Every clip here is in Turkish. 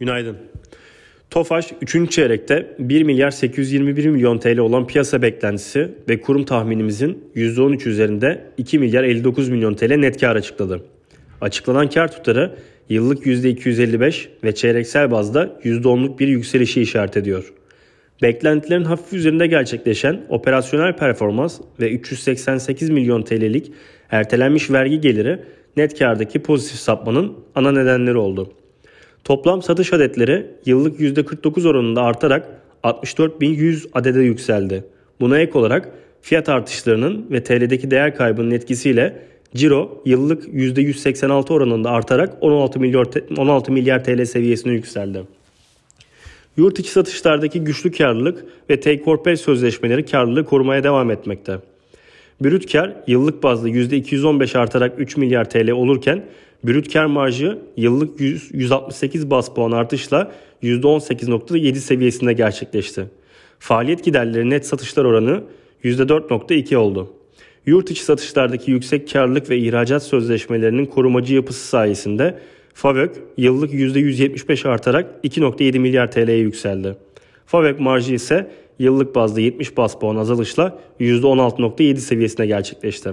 Günaydın. TOFAŞ 3. çeyrekte 1 milyar 821 milyon TL olan piyasa beklentisi ve kurum tahminimizin %13 üzerinde 2 milyar 59 milyon TL net kar açıkladı. Açıklanan kar tutarı yıllık %255 ve çeyreksel bazda %10'luk bir yükselişi işaret ediyor. Beklentilerin hafif üzerinde gerçekleşen operasyonel performans ve 388 milyon TL'lik ertelenmiş vergi geliri net kardaki pozitif sapmanın ana nedenleri oldu. Toplam satış adetleri yıllık %49 oranında artarak 64.100 adede yükseldi. Buna ek olarak fiyat artışlarının ve TL'deki değer kaybının etkisiyle ciro yıllık %186 oranında artarak 16 milyar, 16 milyar TL seviyesine yükseldi. Yurt içi satışlardaki güçlü karlılık ve take or pay sözleşmeleri karlılığı korumaya devam etmekte. Brüt kar yıllık bazda %215 artarak 3 milyar TL olurken brüt kar marjı yıllık 100, 168 bas puan artışla %18.7 seviyesinde gerçekleşti. Faaliyet giderleri net satışlar oranı %4.2 oldu. Yurt içi satışlardaki yüksek karlılık ve ihracat sözleşmelerinin korumacı yapısı sayesinde FAVÖK yıllık %175 artarak 2.7 milyar TL'ye yükseldi. FAVÖK marjı ise yıllık bazda 70 bas puan azalışla %16.7 seviyesine gerçekleşti.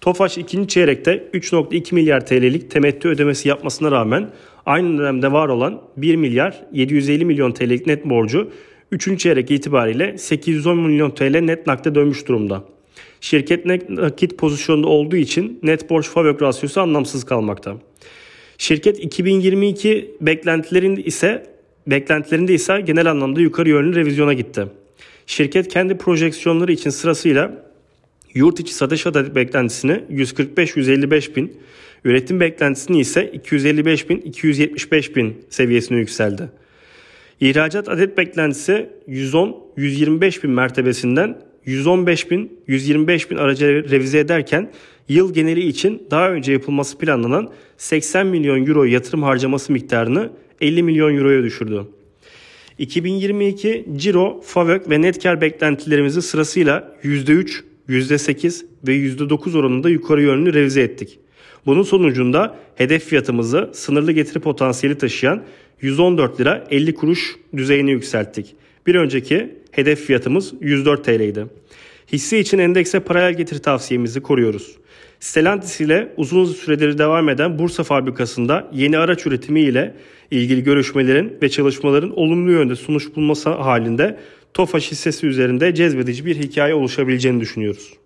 TOFAŞ ikinci çeyrekte 3.2 milyar TL'lik temettü ödemesi yapmasına rağmen aynı dönemde var olan 1 milyar 750 milyon TL'lik net borcu 3. çeyrek itibariyle 810 milyon TL net nakde dönmüş durumda. Şirket nakit pozisyonda olduğu için net borç FAVÖK rasyosu anlamsız kalmakta. Şirket 2022 beklentilerinde ise beklentilerinde ise genel anlamda yukarı yönlü revizyona gitti. Şirket kendi projeksiyonları için sırasıyla yurt içi satış adet beklentisini 145-155 bin, üretim beklentisini ise 255 bin 275 bin seviyesine yükseldi. İhracat adet beklentisi 110-125 bin mertebesinden 115 bin 125 bin araca revize ederken yıl geneli için daha önce yapılması planlanan 80 milyon euro yatırım harcaması miktarını 50 milyon euroya düşürdü. 2022 Ciro, FAVÖK ve net kar beklentilerimizi sırasıyla %3, %8 ve %9 oranında yukarı yönlü revize ettik. Bunun sonucunda hedef fiyatımızı sınırlı getiri potansiyeli taşıyan 114 lira 50 kuruş düzeyine yükselttik. Bir önceki hedef fiyatımız 104 TL idi. Hisse için endekse paralel getiri tavsiyemizi koruyoruz. Stellantis ile uzun süredir devam eden Bursa fabrikasında yeni araç üretimi ile ilgili görüşmelerin ve çalışmaların olumlu yönde sonuç bulması halinde TOFAŞ hissesi üzerinde cezbedici bir hikaye oluşabileceğini düşünüyoruz.